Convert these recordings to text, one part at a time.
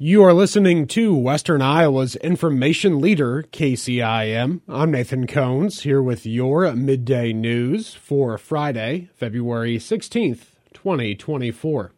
You are listening to Western Iowa's information leader, KCIM. I'm Nathan Cones, here with your midday news for Friday, February 16th, 2024.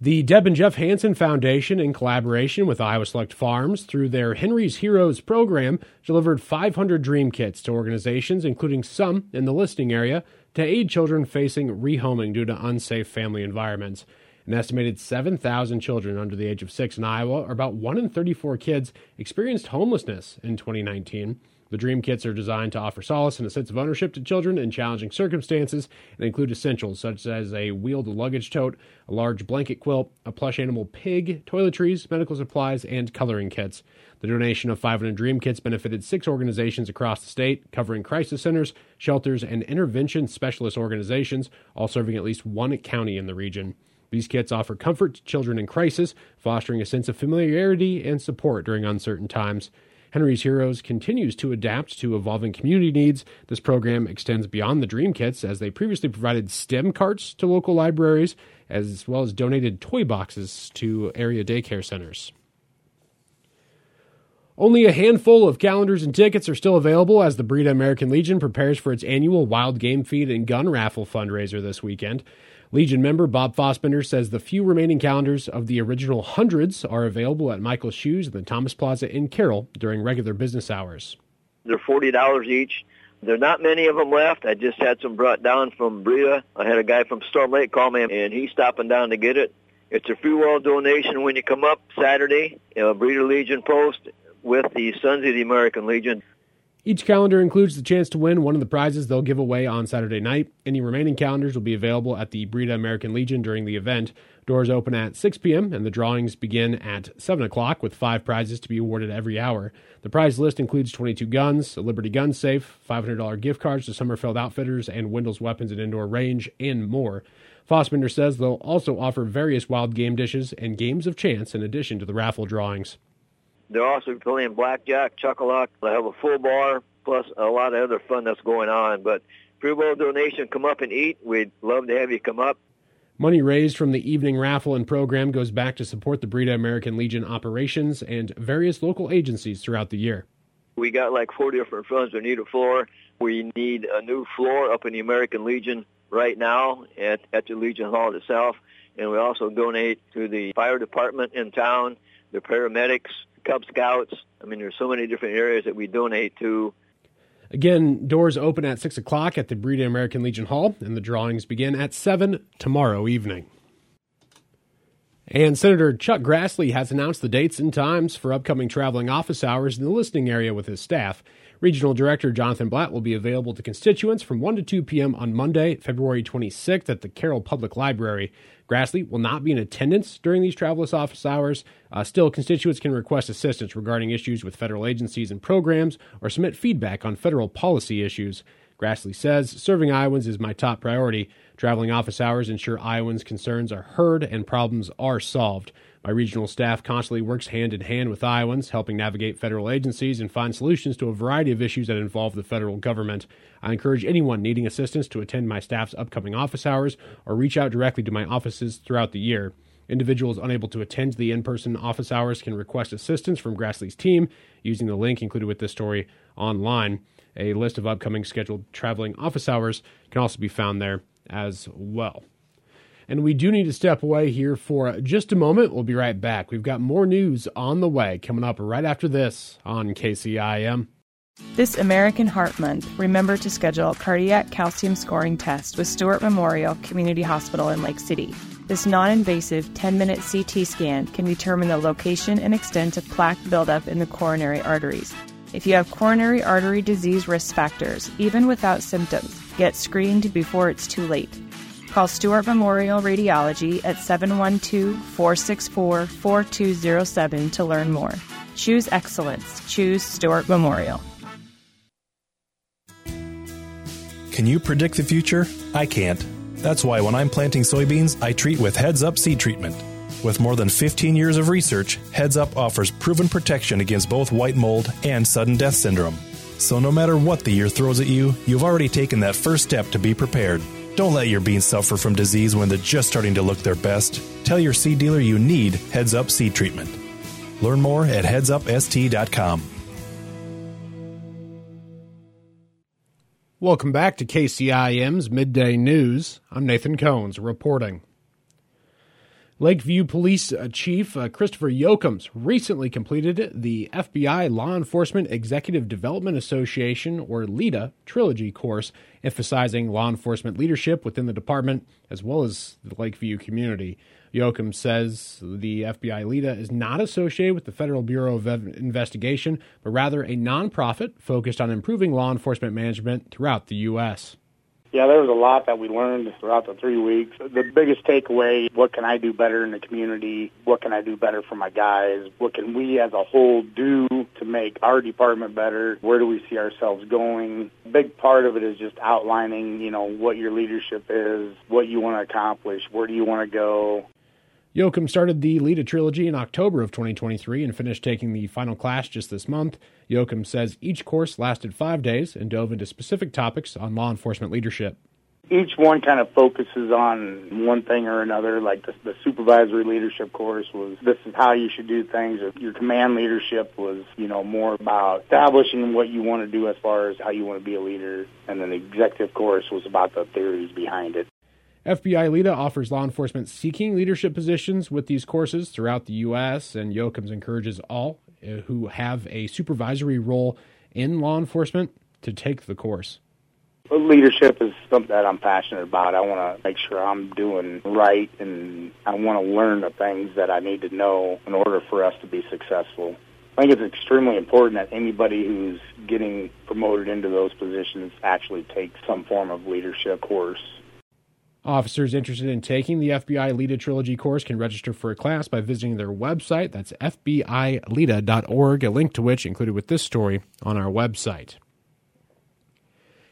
The Deb and Jeff Hansen Foundation, in collaboration with Iowa Select Farms, through their Henry's Heroes program, delivered 500 dream kits to organizations, including some in the listing area, to aid children facing rehoming due to unsafe family environments. An estimated 7,000 children under the age of six in Iowa, or about 1 in 34 kids, experienced homelessness in 2019. The Dream Kits are designed to offer solace and a sense of ownership to children in challenging circumstances and include essentials such as a wheeled luggage tote, a large blanket quilt, a plush animal pig, toiletries, medical supplies, and coloring kits. The donation of 500 Dream Kits benefited six organizations across the state, covering crisis centers, shelters, and intervention specialist organizations, all serving at least one county in the region. These kits offer comfort to children in crisis, fostering a sense of familiarity and support during uncertain times. Henry's Heroes continues to adapt to evolving community needs. This program extends beyond the Dream Kits, as they previously provided STEM carts to local libraries, as well as donated toy boxes to area daycare centers. Only a handful of calendars and tickets are still available as the Breda American Legion prepares for its annual wild game feed and gun raffle fundraiser this weekend. Legion member Bob Fossbender says the few remaining calendars of the original hundreds are available at Michael's Shoes in the Thomas Plaza in Carroll during regular business hours. They're forty dollars each. There are not many of them left. I just had some brought down from Breda. I had a guy from Storm Lake call me, and he's stopping down to get it. It's a free will donation when you come up Saturday. Uh, you know, Breda Legion Post with the Sons of the American Legion. Each calendar includes the chance to win one of the prizes they'll give away on Saturday night. Any remaining calendars will be available at the Breda American Legion during the event. Doors open at 6 p.m. and the drawings begin at 7 o'clock with five prizes to be awarded every hour. The prize list includes 22 guns, a Liberty gun safe, $500 gift cards to Sommerfeld Outfitters and Wendell's Weapons and Indoor Range, and more. Fossbender says they'll also offer various wild game dishes and games of chance in addition to the raffle drawings. They're also playing blackjack, chuck-a-luck. They have a full bar, plus a lot of other fun that's going on. But free will donation, come up and eat. We'd love to have you come up. Money raised from the evening raffle and program goes back to support the Breda American Legion operations and various local agencies throughout the year. We got like four different funds that need a floor. We need a new floor up in the American Legion right now at, at the Legion Hall itself. And we also donate to the fire department in town, the paramedics, Cub Scouts. I mean, there's so many different areas that we donate to. Again, doors open at 6 o'clock at the Breda American Legion Hall, and the drawings begin at 7 tomorrow evening. And Senator Chuck Grassley has announced the dates and times for upcoming traveling office hours in the listening area with his staff. Regional Director Jonathan Blatt will be available to constituents from 1 to 2 p.m. on Monday, February 26th at the Carroll Public Library. Grassley will not be in attendance during these travelers office hours. Uh, still, constituents can request assistance regarding issues with federal agencies and programs or submit feedback on federal policy issues. Grassley says, Serving Iowans is my top priority. Traveling office hours ensure Iowans' concerns are heard and problems are solved. My regional staff constantly works hand in hand with Iowans, helping navigate federal agencies and find solutions to a variety of issues that involve the federal government. I encourage anyone needing assistance to attend my staff's upcoming office hours or reach out directly to my offices throughout the year. Individuals unable to attend the in person office hours can request assistance from Grassley's team using the link included with this story online. A list of upcoming scheduled traveling office hours can also be found there as well. And we do need to step away here for just a moment. We'll be right back. We've got more news on the way coming up right after this on KCIM. This American Heart Month, remember to schedule a cardiac calcium scoring test with Stewart Memorial Community Hospital in Lake City. This non invasive 10 minute CT scan can determine the location and extent of plaque buildup in the coronary arteries. If you have coronary artery disease risk factors, even without symptoms, get screened before it's too late. Call Stewart Memorial Radiology at 712 464 4207 to learn more. Choose excellence. Choose Stewart Memorial. Can you predict the future? I can't. That's why when I'm planting soybeans, I treat with Heads Up seed treatment. With more than 15 years of research, Heads Up offers proven protection against both white mold and sudden death syndrome. So no matter what the year throws at you, you've already taken that first step to be prepared. Don't let your beans suffer from disease when they're just starting to look their best. Tell your seed dealer you need Heads Up Seed Treatment. Learn more at headsupst.com. Welcome back to KCIM's Midday News. I'm Nathan Cones reporting. Lakeview Police uh, Chief uh, Christopher Yoakams recently completed the FBI Law Enforcement Executive Development Association, or LEEDA, trilogy course, emphasizing law enforcement leadership within the department as well as the Lakeview community. Yoakum says the FBI LEEDA is not associated with the Federal Bureau of Investigation, but rather a nonprofit focused on improving law enforcement management throughout the U.S. Yeah, there was a lot that we learned throughout the three weeks. The biggest takeaway, what can I do better in the community? What can I do better for my guys? What can we as a whole do to make our department better? Where do we see ourselves going? A big part of it is just outlining, you know, what your leadership is, what you want to accomplish, where do you want to go, Yoakum started the LEEDA trilogy in October of 2023 and finished taking the final class just this month. Yoakum says each course lasted five days and dove into specific topics on law enforcement leadership. Each one kind of focuses on one thing or another. Like the, the supervisory leadership course was this is how you should do things. Your command leadership was, you know, more about establishing what you want to do as far as how you want to be a leader. And then the executive course was about the theories behind it. FBI LEEDA offers law enforcement seeking leadership positions with these courses throughout the U.S., and Yoakams encourages all uh, who have a supervisory role in law enforcement to take the course. Leadership is something that I'm passionate about. I want to make sure I'm doing right, and I want to learn the things that I need to know in order for us to be successful. I think it's extremely important that anybody who's getting promoted into those positions actually take some form of leadership course Officers interested in taking the FBI LEEDA Trilogy course can register for a class by visiting their website. That's FBILEEDA.org, a link to which included with this story on our website.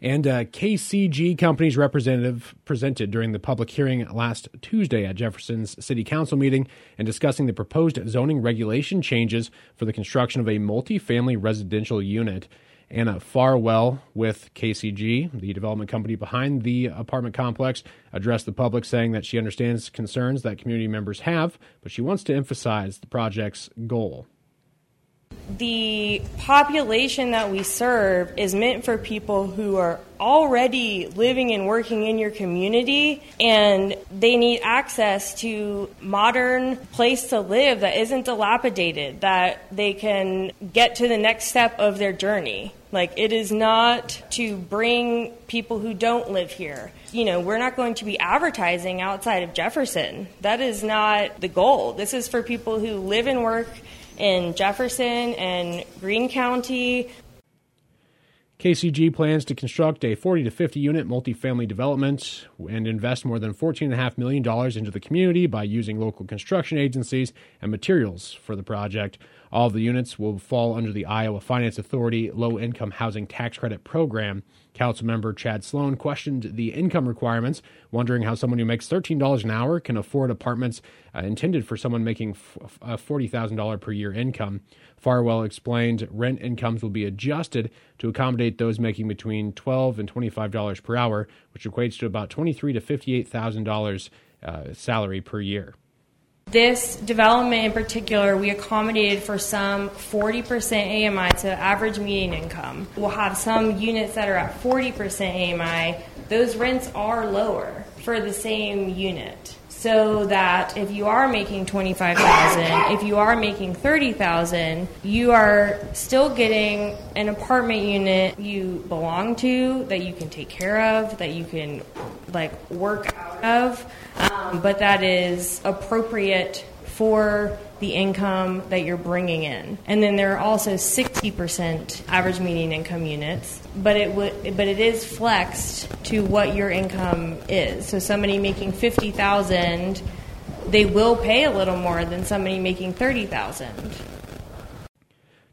And uh, KCG Companies representative presented during the public hearing last Tuesday at Jefferson's City Council meeting and discussing the proposed zoning regulation changes for the construction of a multi-family residential unit. Anna Farwell with KCG, the development company behind the apartment complex, addressed the public saying that she understands concerns that community members have, but she wants to emphasize the project's goal the population that we serve is meant for people who are already living and working in your community and they need access to modern place to live that isn't dilapidated that they can get to the next step of their journey. Like it is not to bring people who don't live here. You know we're not going to be advertising outside of jefferson. That is not the goal. This is for people who live and work in Jefferson and Greene County. KCG plans to construct a 40 to 50 unit multifamily development and invest more than $14.5 million into the community by using local construction agencies and materials for the project. All the units will fall under the Iowa Finance Authority Low Income Housing Tax Credit Program. Councilmember Chad Sloan questioned the income requirements, wondering how someone who makes $13 an hour can afford apartments uh, intended for someone making f- a $40,000 per year income. Farwell explained rent incomes will be adjusted to accommodate those making between $12 and $25 per hour, which equates to about $23 to $58,000 uh, salary per year. This development in particular, we accommodated for some 40% AMI to average median income. We'll have some units that are at 40% AMI. Those rents are lower for the same unit. So that if you are making 25,000, if you are making 30,000, you are still getting an apartment unit you belong to that you can take care of, that you can like work out of. Um, but that is appropriate for the income that you're bringing in. And then there are also 60% average median income units, but it would but it is flexed to what your income is. So somebody making 50,000, they will pay a little more than somebody making 30,000.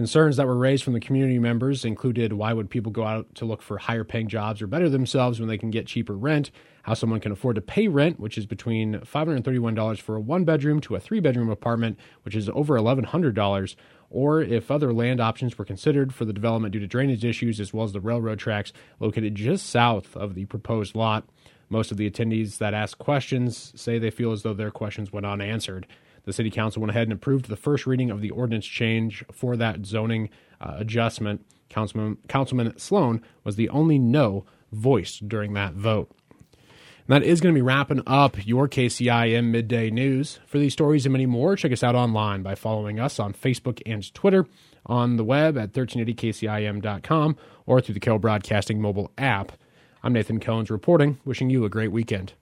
Concerns that were raised from the community members included why would people go out to look for higher paying jobs or better themselves when they can get cheaper rent, how someone can afford to pay rent, which is between $531 for a one bedroom to a three bedroom apartment, which is over $1,100, or if other land options were considered for the development due to drainage issues as well as the railroad tracks located just south of the proposed lot. Most of the attendees that asked questions say they feel as though their questions went unanswered. The City Council went ahead and approved the first reading of the ordinance change for that zoning uh, adjustment. Councilman, Councilman Sloan was the only no voiced during that vote. And that is going to be wrapping up your KCIM midday news. For these stories and many more, check us out online by following us on Facebook and Twitter, on the web at 1380kcim.com, or through the KO Broadcasting mobile app. I'm Nathan Cohns reporting, wishing you a great weekend.